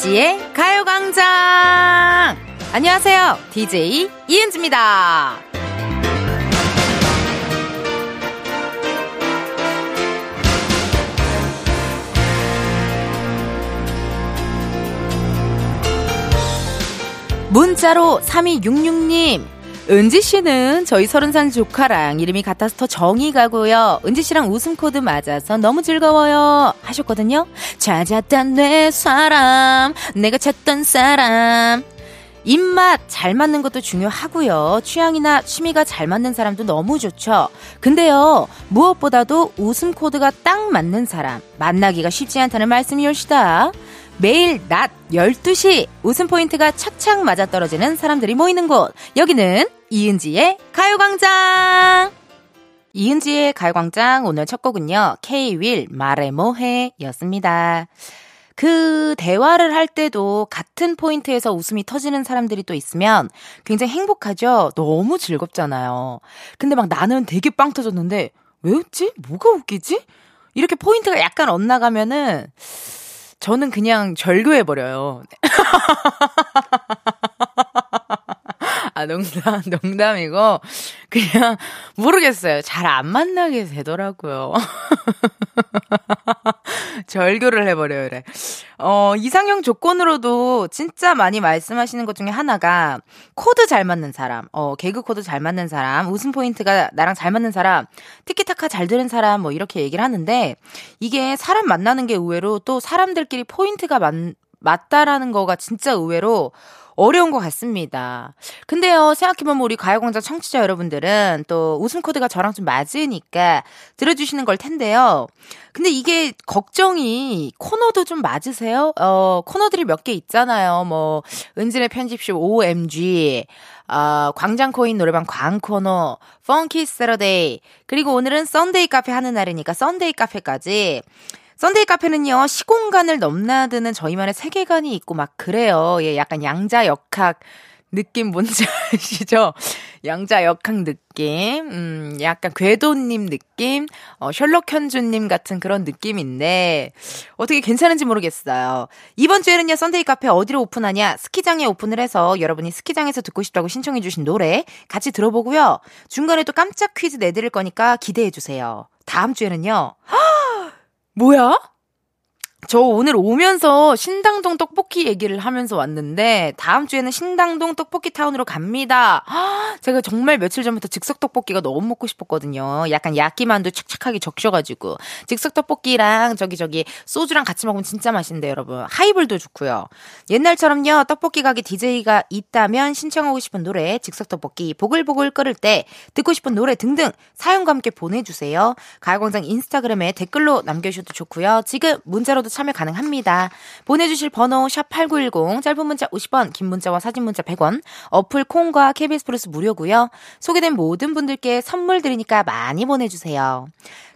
이은지의 가요광장! 안녕하세요. DJ 이은지입니다. 문자로 3266님. 은지 씨는 저희 서른 살 조카랑 이름이 같아서 더 정이 가고요. 은지 씨랑 웃음 코드 맞아서 너무 즐거워요. 하셨거든요. 찾았단 내 사람, 내가 찾던 사람. 입맛 잘 맞는 것도 중요하고요. 취향이나 취미가 잘 맞는 사람도 너무 좋죠. 근데요, 무엇보다도 웃음 코드가 딱 맞는 사람, 만나기가 쉽지 않다는 말씀이올시다. 매일 낮 12시 웃음 포인트가 착착 맞아떨어지는 사람들이 모이는 곳. 여기는 이은지의 가요광장! 이은지의 가요광장 오늘 첫 곡은요. K-윌 말해 뭐해 였습니다. 그 대화를 할 때도 같은 포인트에서 웃음이 터지는 사람들이 또 있으면 굉장히 행복하죠? 너무 즐겁잖아요. 근데 막 나는 되게 빵 터졌는데 왜 웃지? 뭐가 웃기지? 이렇게 포인트가 약간 엇나가면은 저는 그냥 절교해버려요. 아, 농담, 농담이고, 그냥, 모르겠어요. 잘 안 만나게 되더라고요. 절교를 해버려요, 그래. 어, 이상형 조건으로도 진짜 많이 말씀하시는 것 중에 하나가, 코드 잘 맞는 사람, 어, 개그 코드 잘 맞는 사람, 웃음 포인트가 나랑 잘 맞는 사람, 티키타카 잘 되는 사람, 뭐, 이렇게 얘기를 하는데, 이게 사람 만나는 게 의외로 또 사람들끼리 포인트가 맞, 맞다라는 거가 진짜 의외로 어려운 것 같습니다. 근데요, 생각해보면 우리 가요광장 청취자 여러분들은 또 웃음 코드가 저랑 좀 맞으니까 들어주시는 걸 텐데요. 근데 이게 걱정이 코너도 좀 맞으세요? 어, 코너들이 몇 개 있잖아요. 뭐, 은진의 편집쇼 OMG, 어, 광장코인 노래방 광코너, 펑키 세러데이, 그리고 오늘은 썬데이 카페 하는 날이니까 썬데이 카페까지 썬데이 카페는요, 시공간을 넘나드는 저희만의 세계관이 있고 막 그래요. 예, 약간 양자 역학 느낌 뭔지 아시죠? 양자 역학 느낌, 음, 약간 궤도님 느낌, 어, 셜록 현준님 같은 그런 느낌인데, 어떻게 괜찮은지 모르겠어요. 이번 주에는요, 썬데이 카페 어디로 오픈하냐? 스키장에 오픈을 해서 여러분이 스키장에서 듣고 싶다고 신청해주신 노래 같이 들어보고요. 중간에 또 깜짝 퀴즈 내드릴 거니까 기대해주세요. 다음 주에는요, 뭐야? 저 오늘 오면서 신당동 떡볶이 얘기를 하면서 왔는데 다음 주에는 신당동 떡볶이 타운으로 갑니다. 제가 정말 며칠 전부터 즉석 떡볶이가 너무 먹고 싶었거든요. 약간 야끼만두 착착하게 적셔가지고 즉석 떡볶이랑 저기 저기 소주랑 같이 먹으면 진짜 맛있는데 여러분 하이볼도 좋고요. 옛날처럼요 떡볶이 가게 DJ가 있다면 신청하고 싶은 노래 즉석 떡볶이 보글보글 끓을 때 듣고 싶은 노래 등등 사연과 함께 보내주세요. 가요광장 인스타그램에 댓글로 남겨주셔도 좋고요. 지금 문자로도 참여 가능합니다. 보내주실 번호 샵8910 짧은 문자 50원 긴 문자와 사진 문자 100원 어플 콩과 KBS 플러스 무료고요. 소개된 모든 분들께 선물 드리니까 많이 보내주세요.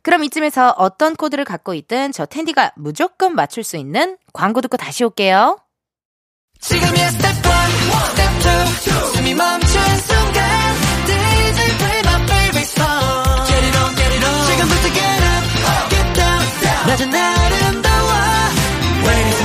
그럼 이쯤에서 어떤 코드를 갖고 있든 저 텐디가 무조건 맞출 수 있는 광고 듣고 다시 올게요. 지금이야 스텝 1, 스텝 2, 숨이 멈춘 순간 지금부터 get up, get down 낮은 아름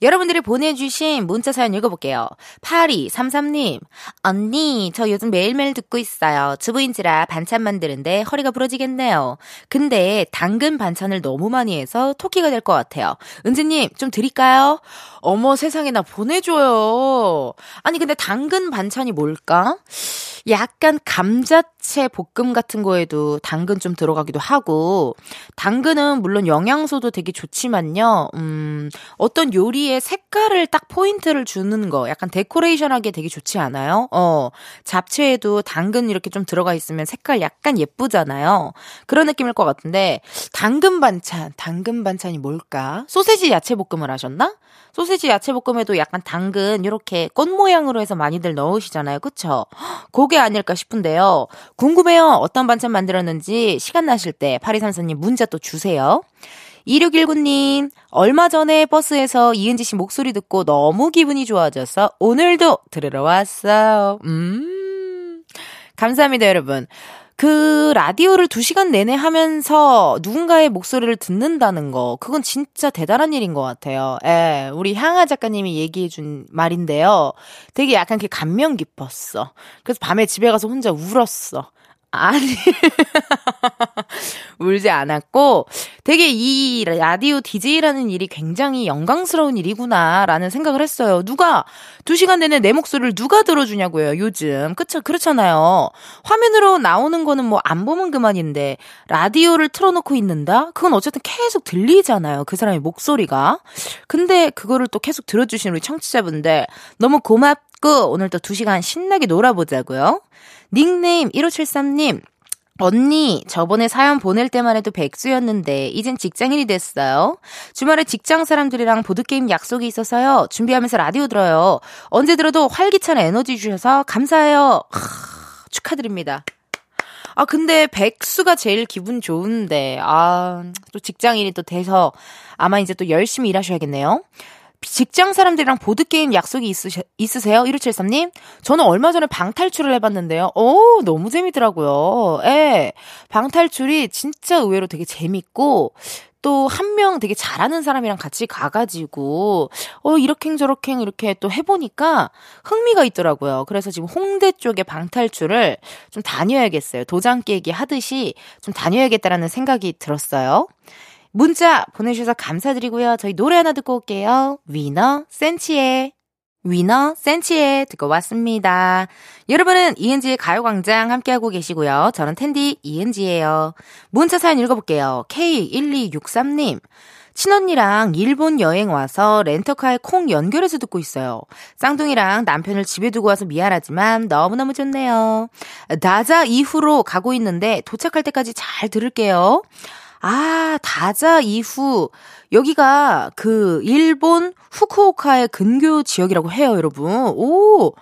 여러분들이 보내주신 문자 사연 읽어볼게요. 8233님, 언니, 저 요즘 매일매일 듣고 있어요. 주부인지라 반찬 만드는데 허리가 부러지겠네요. 근데 당근 반찬을 너무 많이 해서 토끼가 될 것 같아요. 은지님, 좀 드릴까요? 어머, 세상에 나 보내줘요. 아니, 근데 당근 반찬이 뭘까? 약간 감자채 볶음 같은 거에도 당근 좀 들어가기도 하고, 당근은 물론 영양소도 되게 좋지만요, 음, 어떤 요리 에 색깔을 딱 포인트를 주는 거, 약간 데코레이션 하기에 되게 좋지 않아요? 어, 잡채에도 당근 이렇게 좀 들어가 있으면 색깔 약간 예쁘잖아요? 그런 느낌일 것 같은데, 당근 반찬, 당근 반찬이 뭘까? 소세지 야채 볶음을 하셨나? 소세지 야채 볶음에도 약간 당근 이렇게 꽃 모양으로 해서 많이들 넣으시잖아요. 그쵸? 그게 아닐까 싶은데요. 궁금해요. 어떤 반찬 만들었는지 시간 나실 때 파리삼사님 문자 또 주세요. 2619님, 얼마 전에 버스에서 이은지 씨 목소리 듣고 너무 기분이 좋아져서 오늘도 들으러 왔어요. 음. 감사합니다, 여러분. 그 라디오를 두 시간 내내 하면서 누군가의 목소리를 듣는다는 거, 그건 진짜 대단한 일인 것 같아요. 예, 우리 향아 작가님이 얘기해준 말인데요. 되게 약간 그 감명 깊었어. 그래서 밤에 집에 가서 혼자 울었어. 아니. 울지 않았고 되게 이 라디오 DJ라는 일이 굉장히 영광스러운 일이구나라는 생각을 했어요. 누가 두 시간 내내 내 목소리를 누가 들어주냐고요, 요즘. 그쵸, 그렇잖아요. 화면으로 나오는 거는 뭐 안 보면 그만인데 라디오를 틀어놓고 있는다? 그건 어쨌든 계속 들리잖아요. 그 사람의 목소리가. 근데 그거를 또 계속 들어주신 우리 청취자분들 너무 고맙 고 오늘 또두 시간 신나게 놀아보자고요. 닉네임 1573님. 언니, 저번에 사연 보낼 때만 해도 백수였는데, 이젠 직장인이 됐어요. 주말에 직장 사람들이랑 보드게임 약속이 있어서요. 준비하면서 라디오 들어요. 언제 들어도 활기찬 에너지 주셔서 감사해요. 하, 축하드립니다. 아, 근데 백수가 제일 기분 좋은데, 아, 또 직장인이 또 돼서 아마 이제 또 열심히 일하셔야겠네요. 직장 사람들이랑 보드게임 약속이 있으셔, 있으세요? 1573님? 저는 얼마 전에 방탈출을 해봤는데요. 오, 너무 재밌더라고요. 예. 방탈출이 진짜 의외로 되게 재밌고, 또 한 명 되게 잘하는 사람이랑 같이 가가지고, 어, 이렇게 저렇게 이렇게 또 해보니까 흥미가 있더라고요. 그래서 지금 홍대 쪽에 방탈출을 좀 다녀야겠어요. 도장 깨기 하듯이 좀 다녀야겠다라는 생각이 들었어요. 문자 보내주셔서 감사드리고요. 저희 노래 하나 듣고 올게요. 위너 센치의 위너 센치에 듣고 왔습니다. 여러분은 이은지의 가요광장 함께하고 계시고요. 저는 텐디 이은지예요. 문자 사연 읽어볼게요. K1263님. 친언니랑 일본 여행 와서 렌터카에 콩 연결해서 듣고 있어요. 쌍둥이랑 남편을 집에 두고 와서 미안하지만 너무너무 좋네요. 다자 이후로 가고 있는데 도착할 때까지 잘 들을게요. 아, 다자 이후 여기가 그 일본 후쿠오카의 근교 지역이라고 해요, 여러분. 오.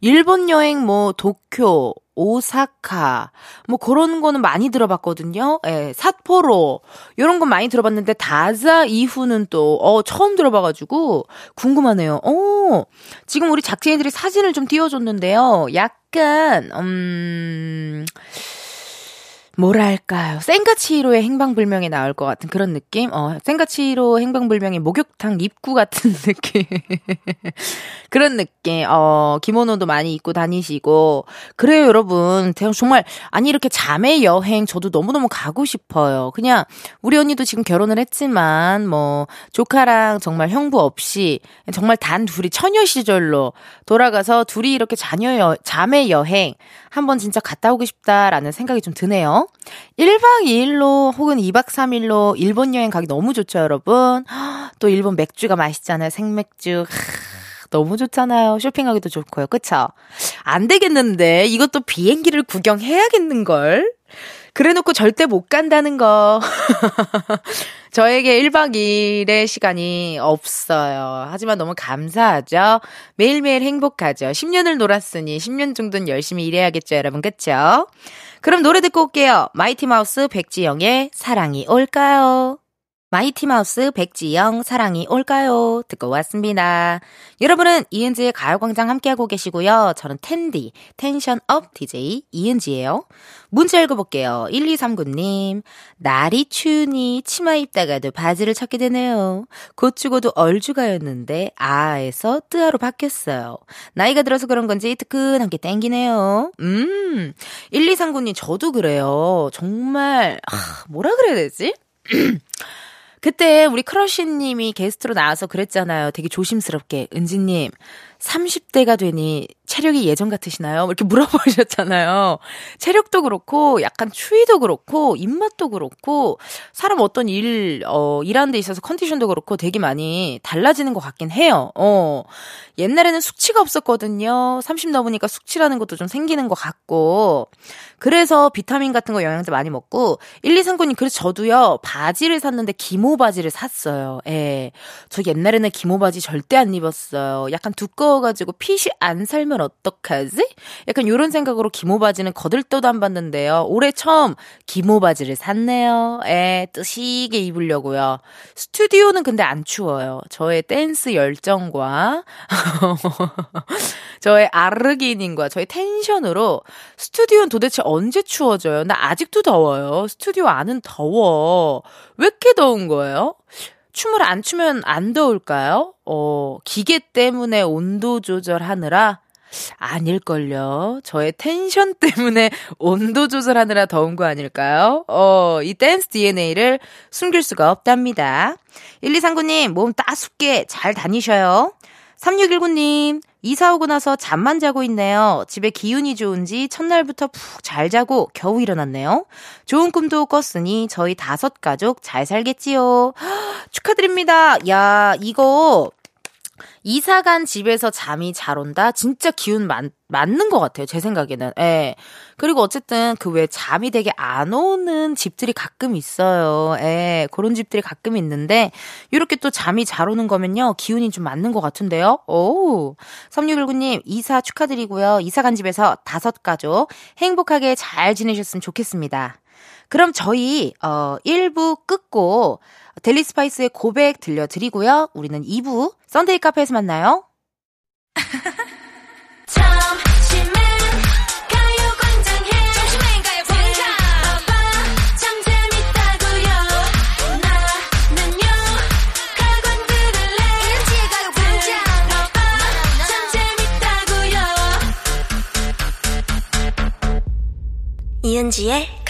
일본 여행 뭐 도쿄, 오사카 뭐 그런 거는 많이 들어봤거든요. 예, 삿포로 요런 건 많이 들어봤는데 다자 이후는 또 어 처음 들어봐 가지고 궁금하네요. 어. 지금 우리 작진이들이 사진을 좀 띄워 줬는데요. 약간 음 뭐랄까요. 생가치로의 행방불명에 나올 것 같은 그런 느낌? 어, 생가치로 행방불명의 목욕탕 입구 같은 느낌. 그런 느낌. 어, 기모노도 많이 입고 다니시고. 그래요, 여러분. 정말, 아니, 이렇게 자매 여행 저도 너무너무 가고 싶어요. 그냥, 우리 언니도 지금 결혼을 했지만, 뭐, 조카랑 정말 형부 없이, 정말 단 둘이 처녀 시절로 돌아가서 둘이 이렇게 자녀 여, 자매 여행 한번 진짜 갔다 오고 싶다라는 생각이 좀 드네 요. 1박 2일로 혹은 2박 3일로 일본 여행 가기 너무 좋죠, 여러분. 또 일본 맥주가 맛있잖아요. 생맥주. 너무 좋잖아요. 쇼핑하기도 좋고요. 그쵸? 안 되겠는데 이것도 비행기를 구경해야겠는걸? 그래 놓고 절대 못 간다는 거. 저에게 1박 2일의 시간이 없어요. 하지만 너무 감사하죠? 매일매일 행복하죠? 10년을 놀았으니 10년 정도는 열심히 일해야겠죠, 여러분. 그쵸? 그럼 노래 듣고 올게요. 마이티 마우스 백지영의 사랑이 올까요? 마이티마우스 백지영 사랑이 올까요? 듣고 왔습니다. 여러분은 이은지의 가요광장 함께하고 계시고요. 저는 텐디, tension up DJ 이은지예요. 문자 읽어볼게요. 1239님, 날이 추우니 치마 입다가도 바지를 찾게 되네요. 곧 죽어도 얼죽아였는데 아아에서 뜨아로 바뀌었어요. 나이가 들어서 그런 건지 뜨끈한 게 땡기네요. 음, 1239님 저도 그래요. 정말, 아, 뭐라 그래야 되지? 그때 우리 크러쉬님이 게스트로 나와서 그랬잖아요. 되게 조심스럽게. 은지님, 30대가 되니 체력이 예전 같으시나요? 이렇게 물어보셨잖아요. 체력도 그렇고, 약간 추위도 그렇고, 입맛도 그렇고, 사람 어떤 일, 어, 일하는 데 있어서 컨디션도 그렇고 되게 많이 달라지는 것 같긴 해요. 어, 옛날에는 숙취가 없었거든요. 30 넘으니까 숙취라는 것도 좀 생기는 것 같고, 그래서 비타민 같은 거 영양제 많이 먹고, 1, 2, 3군님, 그래서 저도요, 바지를 샀는데 기모 바지를 샀어요. 예. 저 옛날에는 기모 바지 절대 안 입었어요. 약간 두꺼 워 더워가지고 핏이 안 살면 어떡하지? 약간 요런 생각으로 기모 바지는 거들떠도 안 봤는데요. 올해 처음 기모 바지를 샀네요. 에, 뜨시게 입으려고요. 스튜디오는 근데 안 추워요. 저의 댄스 열정과 저의 아르기닌과 저의 텐션으로 스튜디오는 도대체 언제 추워져요? 나 아직도 더워요. 스튜디오 안은 더워. 왜 이렇게 더운 거예요? 춤을 안 추면 안 더울까요? 어, 기계 때문에 온도 조절하느라 아닐걸요. 저의 텐션 때문에 온도 조절하느라 더운 거 아닐까요? 어, 이 댄스 DNA를 숨길 수가 없답니다. 1239님, 몸 따숩게 잘 다니셔요. 3619님, 이사 오고 나서 잠만 자고 있네요. 집에 기운이 좋은지 첫날부터 푹 잘 자고 겨우 일어났네요. 좋은 꿈도 꿨으니 저희 다섯 가족 잘 살겠지요. 축하드립니다. 야, 이거 이사 간 집에서 잠이 잘 온다? 진짜 기운 많, 맞는 것 같아요. 제 생각에는. 예. 그리고 어쨌든 그 왜 잠이 되게 안 오는 집들이 가끔 있어요. 예. 그런 집들이 가끔 있는데, 이렇게 또 잠이 잘 오는 거면요. 기운이 좀 맞는 것 같은데요. 오. 3619님, 이사 축하드리고요. 이사 간 집에서 다섯 가족 행복하게 잘 지내셨으면 좋겠습니다. 그럼 저희, 어, 1부 끝곡, 델리 스파이스의 고백 들려드리고요. 우리는 2부 썬데이 카페에서 만나요. 이은지의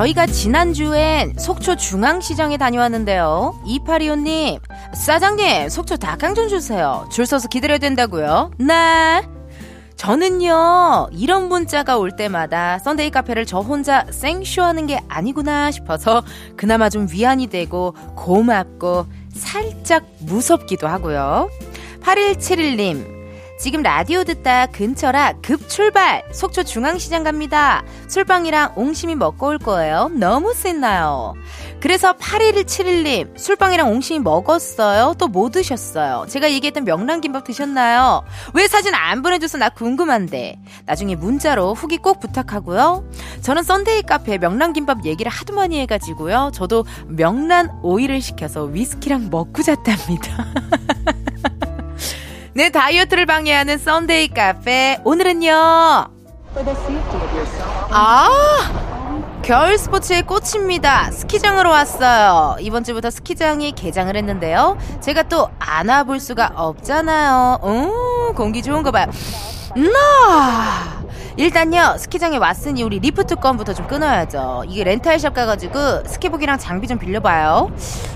저희가 지난주엔 속초 중앙시장에 다녀왔는데요. 이파리오님, 사장님, 속초 닭강정 좀 주세요. 줄 서서 기다려야 된다고요? 네. 저는요, 이런 문자가 올 때마다 썬데이 카페를 저 혼자 생쇼하는 게 아니구나 싶어서 그나마 좀 위안이 되고 고맙고 살짝 무섭기도 하고요. 8171님, 지금 라디오 듣다 근처라 급 출발! 속초 중앙시장 갑니다. 술빵이랑 옹심이 먹고 올 거예요. 너무 신나요. 그래서 8171님, 술빵이랑 옹심이 먹었어요? 또 뭐 드셨어요? 제가 얘기했던 명란김밥 드셨나요? 왜 사진 안 보내줘서 나 궁금한데. 나중에 문자로 후기 꼭 부탁하고요. 저는 썬데이 카페 명란김밥 얘기를 하도 많이 해가지고요. 저도 명란 오이를 시켜서 위스키랑 먹고 잤답니다. 내 다이어트를 방해하는 썬데이 카페. 오늘은요. 아! 겨울 스포츠의 꽃입니다. 스키장으로 왔어요. 이번 주부터 스키장이 개장을 했는데요. 제가 또 안 와볼 수가 없잖아요. 음, 공기 좋은 거 봐요. 나! 일단요 스키장에 왔으니 우리 리프트권부터 좀 끊어야죠. 이게 렌탈샵 가가지고 스키복이랑 장비 좀 빌려봐요.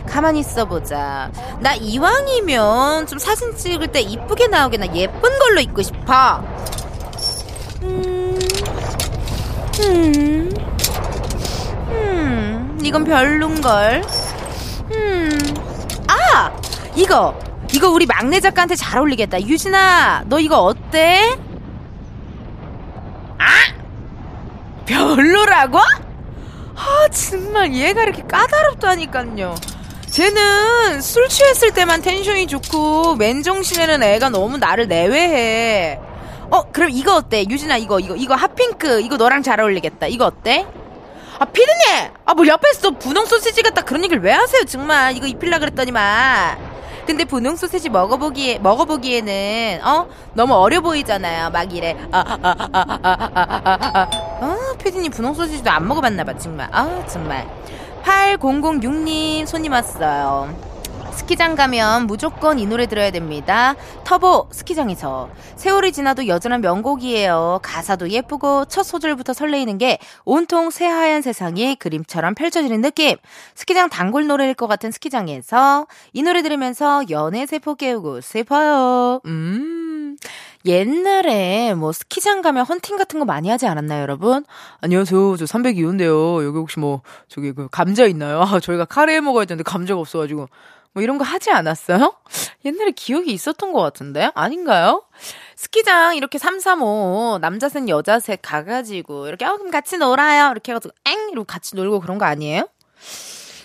가만히 있어보자. 나 이왕이면 좀 사진 찍을 때 이쁘게 나오게 나 예쁜 걸로 입고 싶어. 음, 음, 음. 이건 별론걸. 음, 아 이거 이거 우리 막내 작가한테 잘 어울리겠다. 유진아 너 이거 어때? 아! 별로라고? 아, 정말 얘가 이렇게 까다롭다니깐요. 쟤는 술 취했을 때만 텐션이 좋고 맨정신에는 애가 너무 나를 내외해. 어, 그럼 이거 어때? 유진아 이거 이거 이거 핫핑크 이거 너랑 잘 어울리겠다. 이거 어때? 아 피디님! 아뭐 옆에서 분홍 소시지 같다 그런 얘기를 왜 하세요 정말 이거 입힐라 그랬더니만 근데 분홍 소세지 먹어보기에 먹어보기에는 어 너무 어려 보이잖아요. 막 이래. 아아아아아아아 아, 피디님 분홍 소세지도 안 먹어봤나 봐 정말. 아 정말. 8006님 손님 왔어요. 스키장 가면 무조건 이 노래 들어야 됩니다. 터보 스키장에서 세월이 지나도 여전한 명곡이에요. 가사도 예쁘고 첫 소절부터 설레이는 게 온통 새하얀 세상이 그림처럼 펼쳐지는 느낌. 스키장 단골 노래일 것 같은 스키장에서 이 노래 들으면서 연애 세포 깨우고 싶어요. 음. 옛날에 뭐 스키장 가면 헌팅 같은 거 많이 하지 않았나요, 여러분? 안녕하세요. 저 302호인데요. 여기 혹시 뭐, 저기 그 감자 있나요? 아, 저희가 카레 먹어야 되는데 감자가 없어 가지고. 뭐 이런 거 하지 않았어요? 옛날에 기억이 있었던 것 같은데? 아닌가요? 스키장 이렇게 3, 3, 5 남자 셋 여자 셋 가가지고 이렇게 어 그럼 같이 놀아요 이렇게 해가지고 엥 이러고 같이 놀고 그런 거 아니에요?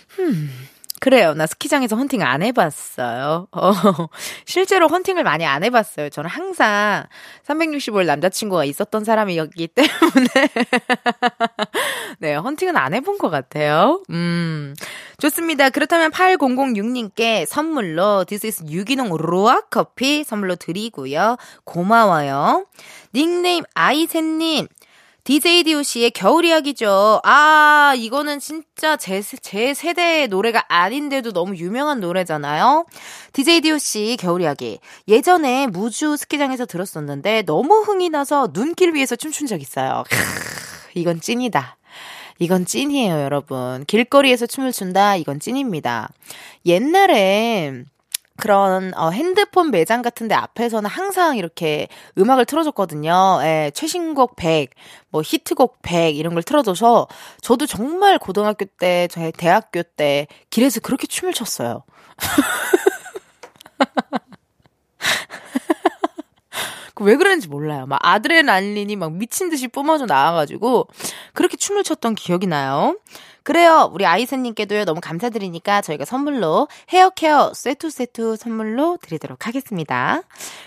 흠 그래요. 나 스키장에서 헌팅 안 해봤어요. 어, 실제로 헌팅을 많이 안 해봤어요. 저는 항상 365일 남자친구가 있었던 사람이었기 때문에. 네, 헌팅은 안 해본 것 같아요. 음, 좋습니다. 그렇다면 8006님께 선물로 This is 유기농 로아 커피 선물로 드리고요. 고마워요. 닉네임 아이셋님. DJ DOC의 겨울 이야기죠. 아, 이거는 진짜 제, 제 세대의 노래가 아닌데도 너무 유명한 노래잖아요. DJ DOC 겨울 이야기. 예전에 무주 스키장에서 들었었는데 너무 흥이 나서 눈길 위에서 춤춘 적 있어요. 크, 이건 찐이다. 이건 찐이에요, 여러분. 길거리에서 춤을 춘다? 이건 찐입니다. 옛날에 그런 어, 핸드폰 매장 같은데 앞에서는 항상 이렇게 음악을 틀어줬거든요. 예, 최신곡 100, 뭐 히트곡 100 이런 걸 틀어줘서 저도 정말 고등학교 때, 저희 대학교 때 길에서 그렇게 춤을 췄어요. 그왜 그랬는지 몰라요. 막 아드레날린이 막 미친 듯이 뿜어져 나와가지고 그렇게 춤을 췄던 기억이 나요. 그래요. 우리 아이스님께도요. 너무 감사드리니까 저희가 선물로 헤어케어 세트 세트 선물로 드리도록 하겠습니다.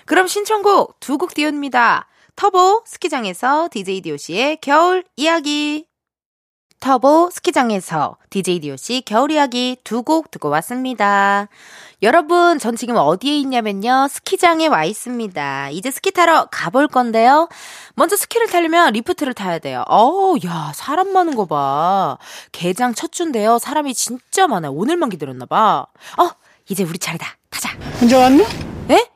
그럼 신청곡 두 곡 띄웁니다. 터보 스키장에서 DJ DOC의 겨울 이야기. 터보 스키장에서 DJ DOC 겨울 이야기 두 곡 듣고 왔습니다. 여러분, 전 지금 어디에 있냐면요. 스키장에 와 있습니다. 이제 스키 타러 가볼 건데요. 먼저 스키를 타려면 리프트를 타야 돼요. 어우, 야, 사람 많은 거 봐. 개장 첫 주인데요. 사람이 진짜 많아요. 오늘만 기다렸나봐. 어, 이제 우리 차례다. 타자. 혼자 왔니? 에?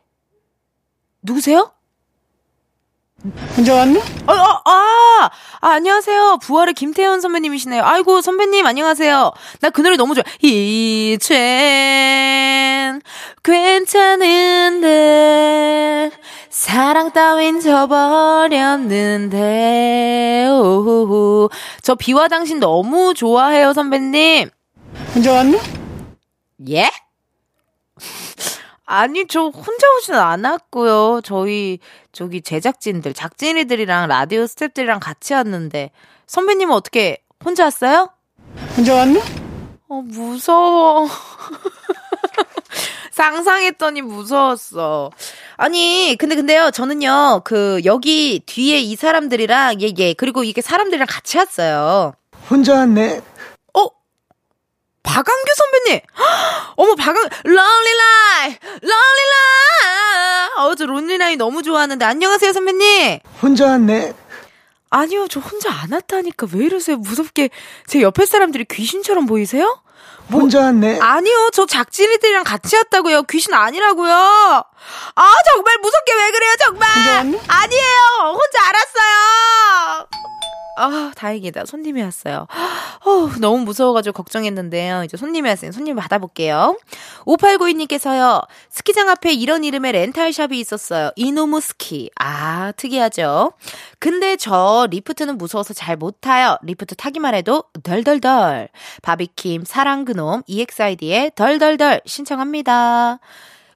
누구세요? 혼자 왔니? 어, 어, 아, 아, 안녕하세요. 부활의 김태원 선배님이시네요. 아이고, 선배님, 안녕하세요. 나 그 노래 너무 좋아. 이젠, 괜찮은데, 사랑 따윈 져버렸는데, 오호호. 저 비와 당신 너무 좋아해요, 선배님. 혼자 왔니? 예? 아니, 저 혼자 오진 않았고요. 저희, 저기 제작진들, 작진이들이랑 라디오 스탭들이랑 같이 왔는데, 선배님은 어떻게 혼자 왔어요? 혼자 왔니? 어, 무서워. 상상했더니 무서웠어. 아니, 근데 근데요, 저는요, 그, 여기 뒤에 이 사람들이랑, 예, 예, 그리고 이게 사람들이랑 같이 왔어요. 혼자 왔네. 어? 박완규 선배님! 헉, 어머, 박완, lonely life! 어, 저 론리 라이 너무 좋아하는데, 안녕하세요, 선배님! 혼자 왔네. 아니요, 저 혼자 안 왔다니까. 왜 이러세요? 무섭게. 제 옆에 사람들이 귀신처럼 보이세요? 뭐, 혼자 왔네. 아니요, 저 작진이들이랑 같이 왔다고요. 귀신 아니라고요. 아, 정말 무섭게 왜 그래요, 정말. 아니에요. 혼자 알았어요. 아, 다행이다. 손님이 왔어요. 어, 너무 무서워가지고 걱정했는데요. 이제 손님이 왔으니 손님 받아볼게요. 5892님께서요. 스키장 앞에 이런 이름의 렌탈샵이 있었어요. 이노무 스키. 아, 특이하죠. 근데 저 리프트는 무서워서 잘 못 타요. 리프트 타기만 해도 덜덜덜. 바비킴, 사랑 그놈, EXID의 덜덜덜 신청합니다.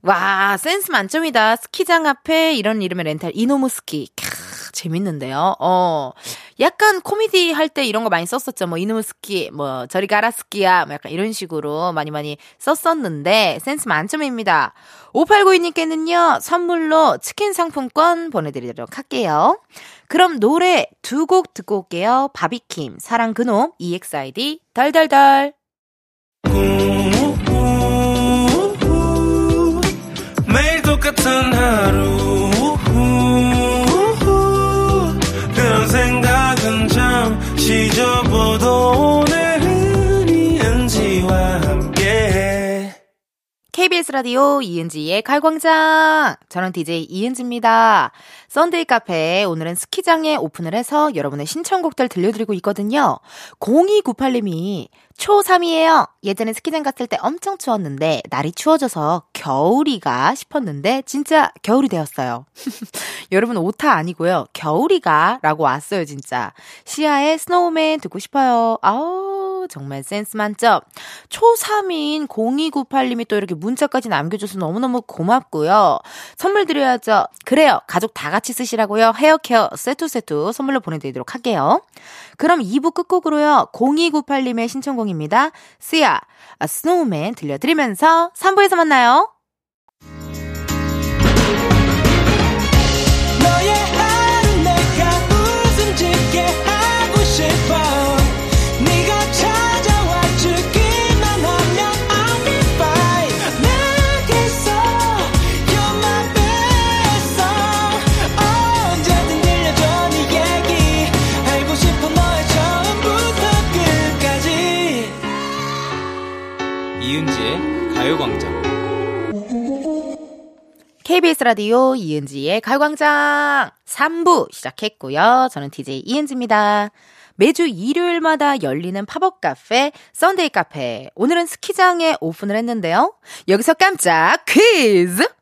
와, 센스 만점이다. 스키장 앞에 이런 이름의 렌탈, 이노무 스키. 캬, 재밌는데요. 어. 약간 코미디 할 때 이런 거 많이 썼었죠. 뭐, 이노무 스키, 뭐, 저리 가라 스키야. 뭐 약간 이런 식으로 많이 많이 썼었는데, 센스 만점입니다. 5892님께는요, 선물로 치킨 상품권 보내드리도록 할게요. 그럼 노래 두 곡 듣고 올게요. 바비킴, 사랑 그놈, EXID, 덜덜덜. 매일 똑같은 하루 KBS 라디오 이은지의 칼광장. 저는 DJ 이은지입니다. 썬데이 카페 오늘은 스키장에 오픈을 해서 여러분의 신청곡들 들려드리고 있거든요. 0298님이 초3이에요. 예전에 스키장 갔을 때 엄청 추웠는데 날이 추워져서 겨울이가 싶었는데 진짜 겨울이 되었어요. 여러분 오타 아니고요. 겨울이가 라고 왔어요 진짜. 시아의 Snowman 듣고 싶어요. 아우 정말 센스 만점. 초3인 0298님이 또 이렇게 문자까지 남겨줘서 너무너무 고맙고요. 선물 드려야죠. 그래요. 가족 다 같이 쓰시라고요. 헤어케어 세트 세트 선물로 보내드리도록 할게요. 그럼 2부 끝곡으로요. 0298님의 신청곡입니다. 쓰야, 아, 스노우맨 들려드리면서 3부에서 만나요. KBS 라디오 이은지의 가요광장 3부 시작했고요. 저는 DJ 이은지입니다. 매주 일요일마다 열리는 팝업 카페 썬데이 카페. 오늘은 스키장에 오픈을 했는데요. 여기서 깜짝 퀴즈!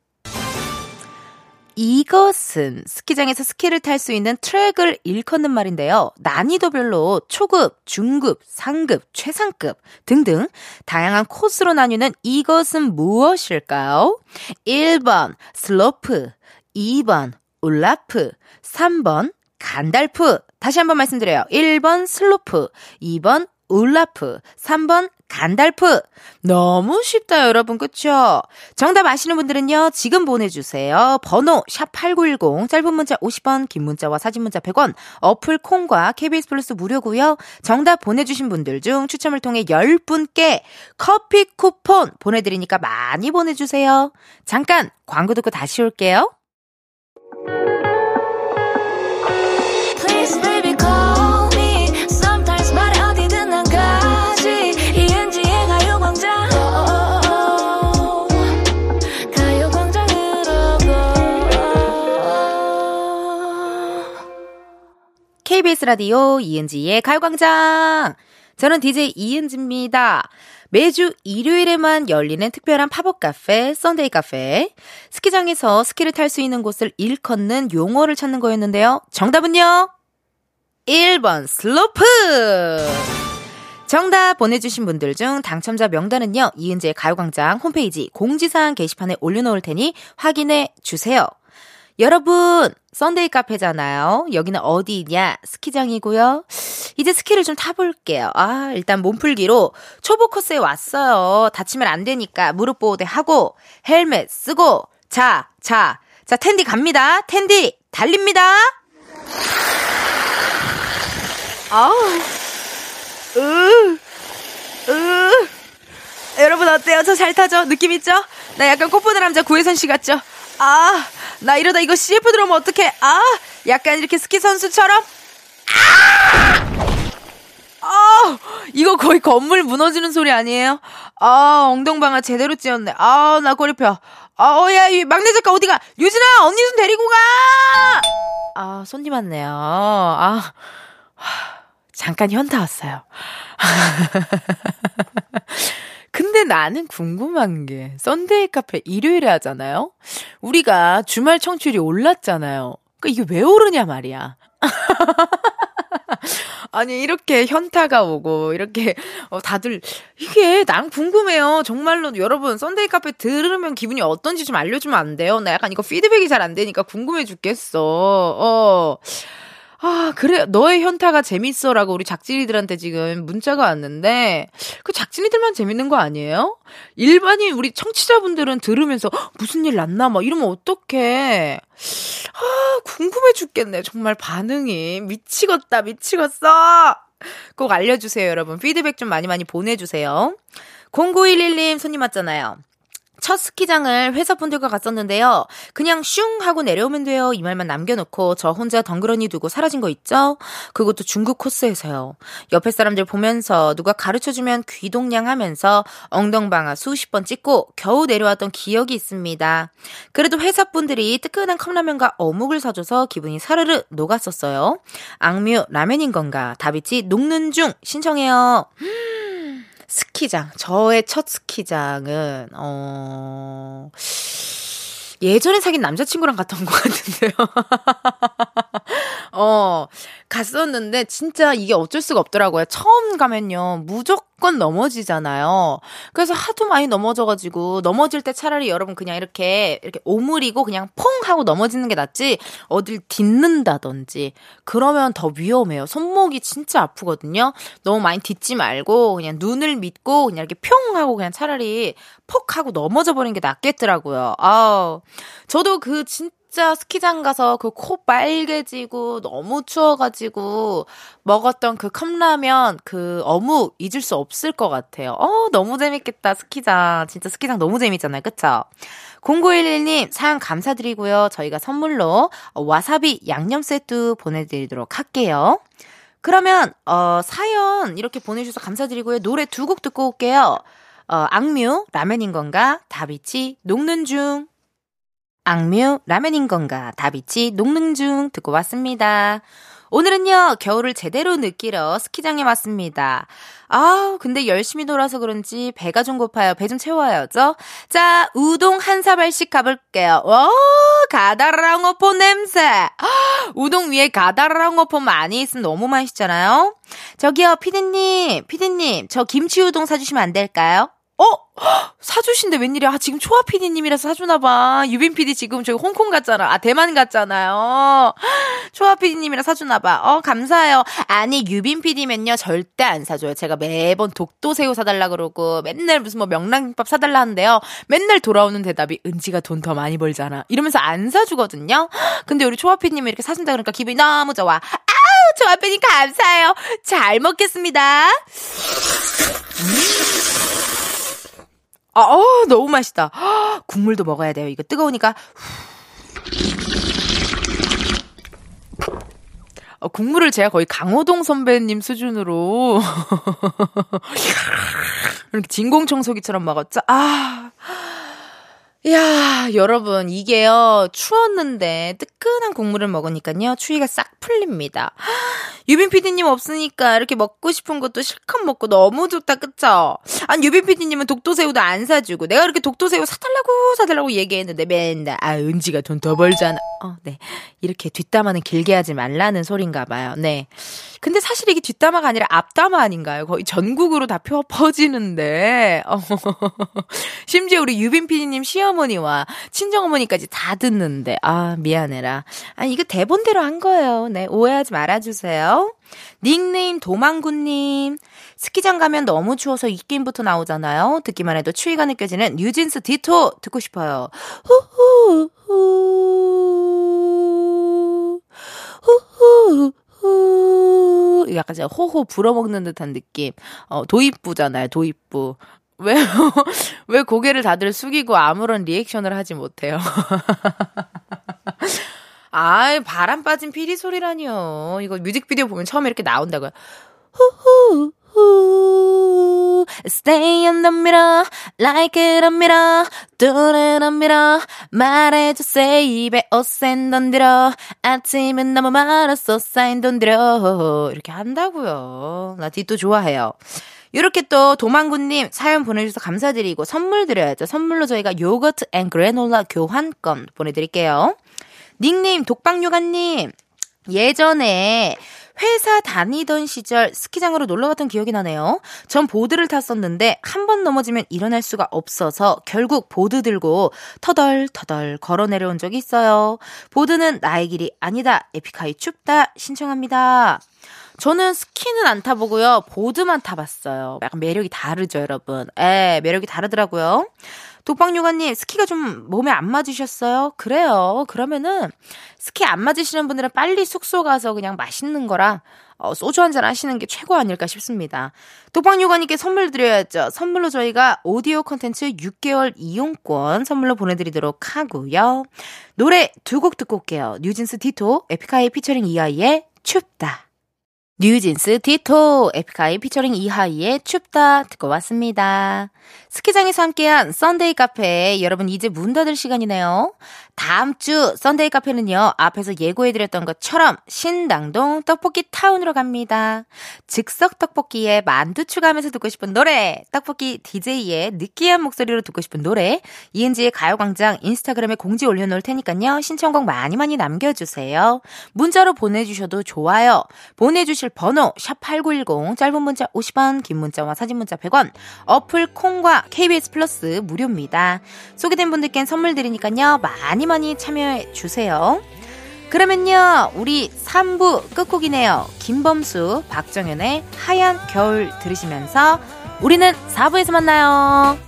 이것은 스키장에서 스키를 탈 수 있는 트랙을 일컫는 말인데요. 난이도별로 초급, 중급, 상급, 최상급 등등 다양한 코스로 나뉘는 이것은 무엇일까요? 1번 슬로프, 2번 울라프, 3번 간달프. 다시 한번 말씀드려요. 1번 슬로프, 2번 울라프, 3번 간달프. 너무 쉽다, 여러분. 그쵸? 정답 아시는 분들은요, 지금 보내주세요. 번호, 샵8910, 짧은 문자 50원, 긴 문자와 사진 문자 100원, 어플 콩과 KBS 플러스 무료고요 정답 보내주신 분들 중 추첨을 통해 10분께 커피 쿠폰 보내드리니까 많이 보내주세요. 잠깐, 광고 듣고 다시 올게요. KBS 라디오 이은지의 가요광장. 저는 DJ 이은지입니다. 매주 일요일에만 열리는 특별한 팝업 카페, 썬데이 카페. 스키장에서 스키를 탈 수 있는 곳을 일컫는 용어를 찾는 거였는데요. 정답은요? 1번 슬로프! 정답 보내주신 분들 중 당첨자 명단은요, 이은지의 가요광장 홈페이지 공지사항 게시판에 올려놓을 테니 확인해 주세요. 여러분, 썬데이 카페잖아요. 여기는 어디냐? 스키장이고요. 이제 스키를 좀 타볼게요. 아, 일단 몸풀기로 초보 코스에 왔어요. 다치면 안 되니까 무릎 보호대 하고 헬멧 쓰고 자, 자, 자, 은디 갑니다. 은디 달립니다. 아우, 으, 으. 여러분 어때요? 저 잘 타죠? 느낌 있죠? 나 약간 꽃보는 남자 구혜선 씨 같죠? 아, 나 이러다 이거 CF 들어오면 어떡해? 아, 약간 이렇게 스키 선수처럼? 아! 아, 이거 거의 건물 무너지는 소리 아니에요? 아, 엉덩방아 제대로 찧었네. 아, 나 꼬리펴. 아, 어, 야, 이 막내 작가 어디가? 유진아, 언니 좀 데리고 가! 아, 손님 왔네요. 아, 하, 잠깐 현타 왔어요. 근데 나는 궁금한 게 썬데이 카페 일요일에 하잖아요. 우리가 주말 청취율이 올랐잖아요. 그러니까 이게 왜 오르냐 말이야. 아니 이렇게 현타가 오고 이렇게 어, 다들 이게 난 궁금해요. 정말로 여러분 썬데이 카페 들으면 기분이 어떤지 좀 알려주면 안 돼요? 나 약간 이거 피드백이 잘 안 되니까 궁금해 죽겠어. 어. 아, 그래, 너의 현타가 재밌어라고 우리 작진이들한테 지금 문자가 왔는데, 그 작진이들만 재밌는 거 아니에요? 일반인 우리 청취자분들은 들으면서, "헉, 무슨 일 났나? 막 이러면 어떡해. 아, 궁금해 죽겠네. 정말 반응이. 미치겠다, 미치겠어! 꼭 알려 주세요, 여러분. 피드백 좀 많이 많이 보내 주세요. 0911님 손님 왔잖아요. 첫 스키장을 회사분들과 갔었는데요. 그냥 슝 하고 내려오면 돼요. 이 말만 남겨놓고 저 혼자 덩그러니 두고 사라진 거 있죠? 그것도 중국 코스에서요. 옆에 사람들 보면서 누가 가르쳐주면 귀동냥 하면서 엉덩방아 수십 번 찍고 겨우 내려왔던 기억이 있습니다. 그래도 회사분들이 뜨끈한 컵라면과 어묵을 사줘서 기분이 사르르 녹았었어요. 악뮤 라면인 건가? 다비치 녹는 중 신청해요. 스키장. 저의 첫 스키장은, 어, 예전에 사귄 남자친구랑 갔던 것 같은데요. 어, 갔었는데, 진짜 이게 어쩔 수가 없더라고요. 처음 가면요, 무조건 넘어지잖아요. 그래서 하도 많이 넘어져가지고, 넘어질 때 차라리 여러분 그냥 이렇게, 이렇게 오므리고 그냥 퐁 하고 넘어지는 게 낫지, 어딜 딛는다든지, 그러면 더 위험해요. 손목이 진짜 아프거든요. 너무 많이 딛지 말고, 그냥 눈을 믿고, 그냥 이렇게 평 하고 그냥 차라리 폭 하고 넘어져 버리는 게 낫겠더라고요. 아우. 저도 그 진짜 스키장 가서 그 코 빨개지고 너무 추워가지고 먹었던 그 컵라면 그 어묵 잊을 수 없을 것 같아요. 어, 너무 재밌겠다, 스키장. 진짜 스키장 너무 재밌잖아요. 그쵸? 0911님 사연 감사드리고요. 저희가 선물로 와사비 양념 세트 보내드리도록 할게요. 그러면 어 사연 이렇게 보내주셔서 감사드리고요. 노래 두 곡 듣고 올게요. 어 악뮤 라면인 건가 다비치 녹는 중 악뮤 라면인 건가 다비치 녹는 중 듣고 왔습니다. 오늘은요 겨울을 제대로 느끼러 스키장에 왔습니다. 아 근데 열심히 놀아서 그런지 배가 좀 고파요. 배 좀 채워야죠. 자 우동 한 사발씩 가볼게요. 와 가다랑어포 냄새. 아, 우동 위에 가다랑어포 많이 있으면 너무 맛있잖아요. 저기요 피디님 피디님 저 김치 우동 사주시면 안 될까요? 어? 헉, 사주신데 웬일이야? 아, 지금 초아 PD님이라서 사주나봐. 유빈 PD 지금 저기 홍콩 갔잖아. 아, 대만 갔잖아요. 초아 PD님이라 사주나봐. 어, 감사해요. 아니, 유빈 PD면요, 절대 안 사줘요. 제가 매번 독도새우 사달라 그러고, 맨날 무슨 뭐 명란김밥 사달라 하는데요. 맨날 돌아오는 대답이, 은지가 돈 더 많이 벌잖아. 이러면서 안 사주거든요. 근데 우리 초아 PD님이 이렇게 사준다 그러니까 기분이 너무 좋아. 아우, 초아 PD 감사해요. 잘 먹겠습니다. 아, 어, 너무 맛있다. 헉, 국물도 먹어야 돼요. 이거 뜨거우니까. 어, 국물을 제가 거의 강호동 선배님 수준으로 이렇게 진공청소기처럼 먹었죠. 아. 야, 여러분, 이게요, 추웠는데 뜨끈한 국물을 먹으니까요, 추위가 싹 풀립니다. 유빈 PD님 없으니까 이렇게 먹고 싶은 것도 실컷 먹고 너무 좋다, 그쵸? 아니, 유빈 PD님은 독도새우도 안 사주고, 내가 이렇게 독도새우 사달라고, 사달라고 얘기했는데, 맨날, 아, 은지가 돈 더 벌잖아. 어, 네. 이렇게 뒷담화는 길게 하지 말라는 소린가 봐요. 네. 근데 사실 이게 뒷담화가 아니라 앞담화 아닌가요? 거의 전국으로 다 펴, 퍼지는데. 어. 심지어 우리 유빈 PD님 시 어머니와 친정어머니까지 다 듣는데. 아, 미안해라. 아, 이거 대본대로 한 거예요. 네. 오해하지 말아주세요. 닉네임 도망구님. 스키장 가면 너무 추워서 입김부터 나오잖아요. 듣기만 해도 추위가 느껴지는 뉴진스 디토 듣고 싶어요. 후후, 후. 후후, 후. 약간 제가 호호 불어먹는 듯한 느낌. 어, 도입부잖아요, 도입부. 왜, 왜 고개를 다들 숙이고 아무런 리액션을 하지 못해요? 아이, 바람 빠진 피리 소리라니요. 이거 뮤직비디오 보면 처음에 이렇게 나온다고요. 후후, 후. Stay in the middle, like it a mirror, do it a mirror. 말해주세요, 입에 옷센 던들어. 아침은 너무 말았어, 사인 던들어. 이렇게 한다고요. 나 뒷도 좋아해요. 이렇게 또 도망구님 사연 보내주셔서 감사드리고 선물 드려야죠. 선물로 저희가 요거트 and 그래놀라 교환권 보내드릴게요. 닉네임 독박육아님 예전에 회사 다니던 시절 스키장으로 놀러 갔던 기억이 나네요. 전 보드를 탔었는데 한 번 넘어지면 일어날 수가 없어서 결국 보드 들고 터덜터덜 걸어 내려온 적이 있어요. 보드는 나의 길이 아니다. 에픽하이 춥다. 신청합니다. 저는 스키는 안 타보고요. 보드만 타봤어요. 약간 매력이 다르죠, 여러분. 에, 매력이 다르더라고요. 독박육아님, 스키가 좀 몸에 안 맞으셨어요? 그래요. 그러면은, 스키 안 맞으시는 분들은 빨리 숙소 가서 그냥 맛있는 거랑, 어, 소주 한잔 하시는 게 최고 아닐까 싶습니다. 독박육아님께 선물 드려야죠. 선물로 저희가 오디오 콘텐츠 6개월 이용권 선물로 보내드리도록 하고요. 노래 두 곡 듣고 올게요. 뉴진스 Ditto, 에픽하이 피처링 이하이의 춥다. 뉴진스 Ditto, 에픽하이 피처링 이하이의 춥다 듣고 왔습니다. 스키장에서 함께한 썬데이 카페 여러분 이제 문 닫을 시간이네요. 다음 주 썬데이 카페는요 앞에서 예고해드렸던 것처럼 신당동 떡볶이 타운으로 갑니다. 즉석 떡볶이에 만두 추가하면서 듣고 싶은 노래, 떡볶이 DJ의 느끼한 목소리로 듣고 싶은 노래, 이은지의 가요광장 인스타그램에 공지 올려놓을 테니까요 신청곡 많이 많이 남겨주세요. 문자로 보내주셔도 좋아요. 보내주실 번호 샵8910 짧은 문자 50원, 긴 문자와 사진 문자 100원, 어플 콩과 KBS 플러스 무료입니다. 소개된 분들께는 선물 드리니까요. 많이 많이 참여해 주세요. 그러면요. 우리 3부 끝곡이네요. 김범수, 박정현의 하얀 겨울 들으시면서 우리는 4부에서 만나요.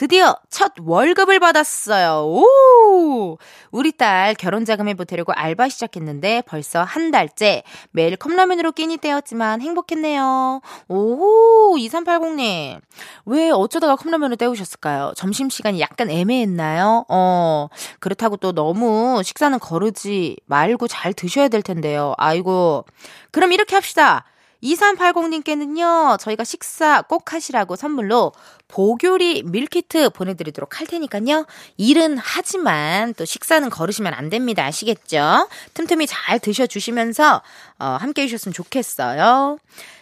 드디어 첫 월급을 받았어요. 오! 우리 딸 결혼 자금을 보태려고 알바 시작했는데 벌써 한 달째 매일 컵라면으로 끼니 때웠지만 행복했네요. 오, 2380님. 왜 어쩌다가 컵라면을 때우셨을까요? 점심시간이 약간 애매했나요? 어, 그렇다고 또 너무 식사는 거르지 말고 잘 드셔야 될 텐데요. 아이고. 그럼 이렇게 합시다. 2380님께는요, 저희가 식사 꼭 하시라고 선물로 보교리 밀키트 보내드리도록 할 테니까요. 일은 하지만 또 식사는 거르시면 안 됩니다. 아시겠죠? 틈틈이 잘 드셔주시면서, 어, 함께 해주셨으면 좋겠어요.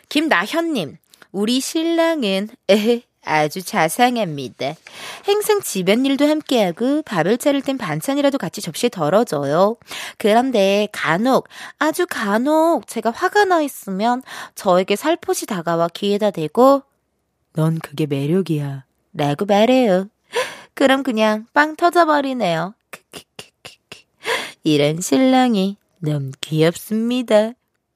김나현님, 우리 신랑은, 에헤, 아주 자상합니다. 행성 집안일도 함께하고 밥을 차릴 땐 반찬이라도 같이 접시에 덜어줘요. 그런데 간혹 아주 간혹 제가 화가 나 있으면 저에게 살포시 다가와 귀에다 대고 넌 그게 매력이야 라고 말해요. 그럼 그냥 빵 터져버리네요. 크크크크크. 이런 신랑이 너무 귀엽습니다.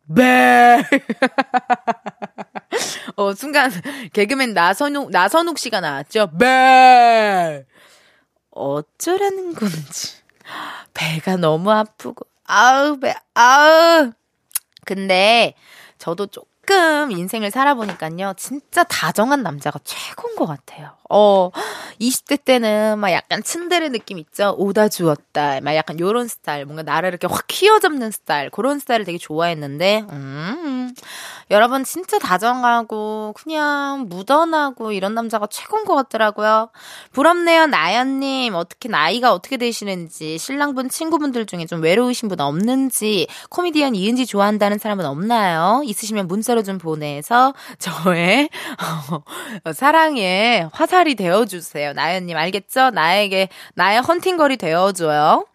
네. 어, 순간, 개그맨 나선욱, 나선욱 씨가 나왔죠? 네. 어쩌라는 건지. 배가 너무 아프고, 아우, 배, 아우. 근데, 저도 조금 인생을 살아보니까요, 진짜 다정한 남자가 최고인 것 같아요. 어, 20대 때는 막 약간 츤데레 느낌 있죠? 오다 주었다. 막 약간 요런 스타일. 뭔가 나를 이렇게 확 휘어잡는 스타일. 그런 스타일을 되게 좋아했는데, 음, 여러분 진짜 다정하고, 그냥 무던하고 이런 남자가 최고인 것 같더라고요. 부럽네요, 나연님. 어떻게, 나이가 어떻게 되시는지, 신랑분 친구분들 중에 좀 외로우신 분 없는지, 코미디언 이은지 좋아한다는 사람은 없나요? 있으시면 문자로 좀 보내서 저의, 어, 사랑의 화살이 되어주세요. 나연님, 알겠죠? 나에게, 나의 헌팅거리 되어줘요.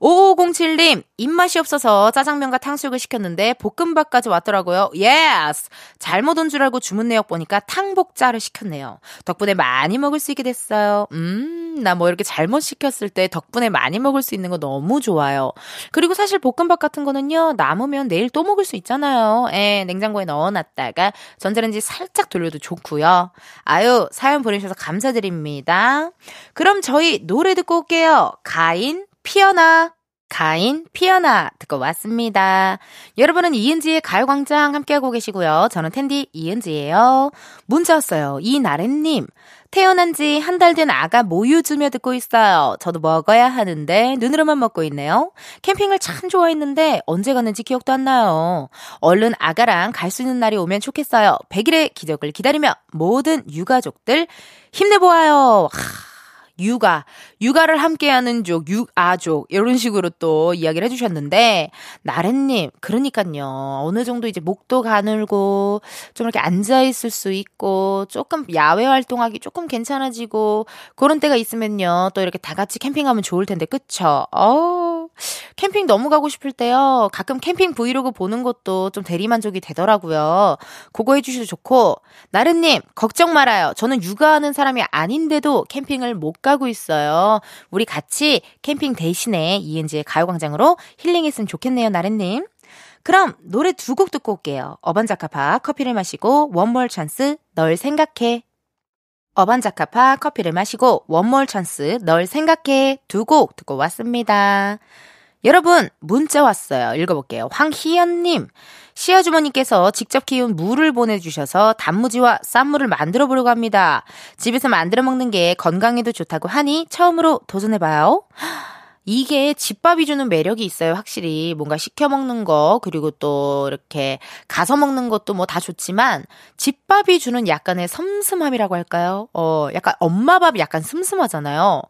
5507님, 입맛이 없어서 짜장면과 탕수육을 시켰는데 볶음밥까지 왔더라고요. Yes! 잘못 온 줄 알고 주문 내역 보니까 탕복자를 시켰네요. 덕분에 많이 먹을 수 있게 됐어요. 음, 나 뭐 이렇게 잘못 시켰을 때 덕분에 많이 먹을 수 있는 거 너무 좋아요. 그리고 사실 볶음밥 같은 거는요, 남으면 내일 또 먹을 수 있잖아요. 예, 냉장고에 넣어놨다가 전자레인지 살짝 돌려도 좋고요. 아유, 사연 보내주셔서 감사드립니다. 그럼 저희 노래 듣고 올게요. 가인, 피어나. 가인, 피어나 듣고 왔습니다. 여러분은 이은지의 가요광장 함께하고 계시고요. 저는 텐디 이은지예요. 문자 왔어요. 이나래님. 태어난 지 한 달 된 아가 모유 주며 듣고 있어요. 저도 먹어야 하는데 눈으로만 먹고 있네요. 캠핑을 참 좋아했는데 언제 갔는지 기억도 안 나요. 얼른 아가랑 갈 수 있는 날이 오면 좋겠어요. 100일의 기적을 기다리며 모든 유가족들 힘내보아요. 하. 육아, 육아를 함께하는 족, 육아족 이런 식으로 또 이야기를 해주셨는데 나래님, 그러니까요. 어느 정도 이제 목도 가늘고 좀 이렇게 앉아 있을 수 있고 조금 야외 활동하기 조금 괜찮아지고 그런 때가 있으면요. 또 이렇게 다 같이 캠핑하면 좋을 텐데, 그쵸? 어 캠핑 너무 가고 싶을 때요. 가끔 캠핑 브이로그 보는 것도 좀 대리만족이 되더라고요. 그거 해주셔도 좋고 나래님, 걱정 말아요. 저는 육아하는 사람이 아닌데도 캠핑을 못 가고 있어요. 우리 같이 캠핑 대신에 이은지의 가요광장으로 힐링했으면 좋겠네요, 나래님. 그럼 노래 두 곡 듣고 올게요. 어반자카파 커피를 마시고 원모어찬스 널 생각해. 어반자카파 커피를 마시고 원모어찬스 널 생각해 두 곡 듣고 왔습니다. 여러분 문자 왔어요. 읽어볼게요. 황희연님 시아주머니께서 직접 키운 물을 보내주셔서 단무지와 쌈무를 만들어 보려고 합니다. 집에서 만들어 먹는 게 건강에도 좋다고 하니 처음으로 도전해봐요. 이게 집밥이 주는 매력이 있어요, 확실히. 뭔가 시켜 먹는 거, 그리고 또 이렇게 가서 먹는 것도 뭐 다 좋지만, 집밥이 주는 약간의 섬슴함이라고 할까요? 어, 약간 엄마 밥이 약간 슴슴하잖아요.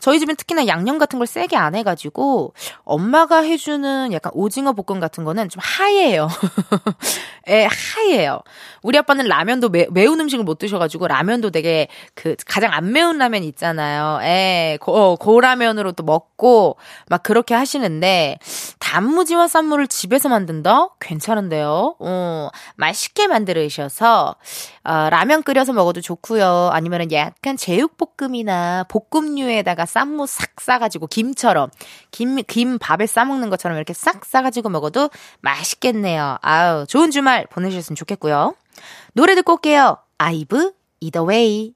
저희 집은 특히나 양념 같은 걸 세게 안 해가지고, 엄마가 해주는 약간 오징어 볶음 같은 거는 좀 하얘요. 예, 하얘요. 우리 아빠는 라면도 매, 매운 음식을 못 드셔가지고, 라면도 되게 그 가장 안 매운 라면 있잖아요. 예, 고, 어, 고 라면으로 또 먹고, 막 그렇게 하시는데 단무지와 쌈무를 집에서 만든다? 괜찮은데요. 어, 맛있게 만들으셔서 어, 라면 끓여서 먹어도 좋고요. 아니면은 약간 제육볶음이나 볶음류에다가 쌈무 싹 싸가지고 김처럼 김 김 밥에 싸 먹는 것처럼 이렇게 싹 싸가지고 먹어도 맛있겠네요. 아우 좋은 주말 보내셨으면 좋겠고요. 노래 듣고 올게요. 아이브 Either Way.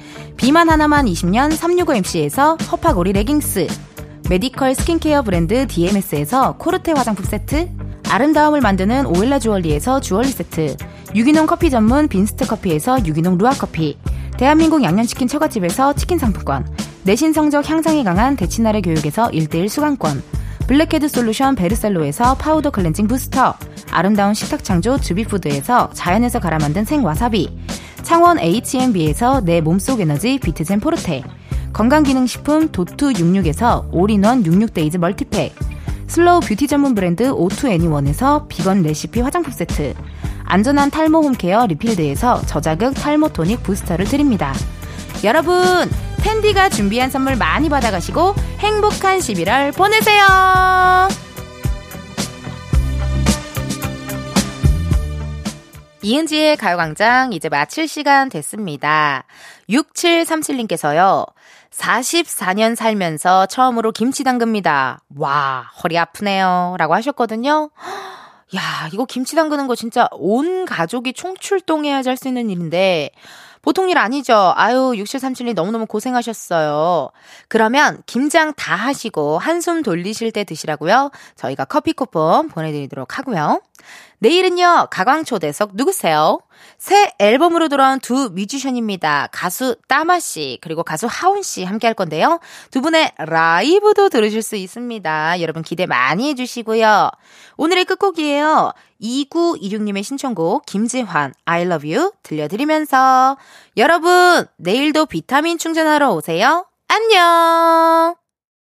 비만 하나만 20년 365MC에서 허파고리 레깅스. 메디컬 스킨케어 브랜드 DMS에서 코르테 화장품 세트. 아름다움을 만드는 오엘라 주얼리에서 주얼리 세트. 유기농 커피 전문 빈스트 커피에서 유기농 루아 커피. 대한민국 양념치킨 처갓집에서 치킨 상품권. 내신 성적 향상에 강한 대치나래 교육에서 1대1 수강권 블랙헤드 솔루션 베르셀로에서 파우더 클렌징 부스터 아름다운 식탁 창조 주비푸드에서 자연에서 갈아 만든 생와사비 창원 H&B에서 내 몸속 에너지 비트젠 포르테 건강기능식품 도투 66에서 올인원 66데이즈 멀티팩 슬로우 뷰티 전문 브랜드 오투애니원에서 비건 레시피 화장품 세트 안전한 탈모 홈케어 리필드에서 저자극 탈모 토닉 부스터를 드립니다. 여러분 텐디가 준비한 선물 많이 받아가시고 행복한 11월 보내세요. 이은지의 가요광장 이제 마칠 시간 됐습니다. 6737님께서요. 44년 살면서 처음으로 김치 담급니다. 와, 허리 아프네요. 라고 하셨거든요. 야, 이거 김치 담그는 거 진짜 온 가족이 총출동해야지 할수 있는 일인데, 보통 일 아니죠. 아유, 6737님 너무너무 고생하셨어요. 그러면 김장 다 하시고 한숨 돌리실 때 드시라고요. 저희가 커피 쿠폰 보내드리도록 하고요. 내일은요, 가광초대석 누구세요? 새 앨범으로 돌아온 두 뮤지션입니다. 가수 따마씨, 그리고 가수 하운씨 함께 할 건데요. 두 분의 라이브도 들으실 수 있습니다. 여러분 기대 많이 해주시고요. 오늘의 끝곡이에요. 2926님의 신청곡, 김지환, I love you 들려드리면서 여러분, 내일도 비타민 충전하러 오세요. 안녕!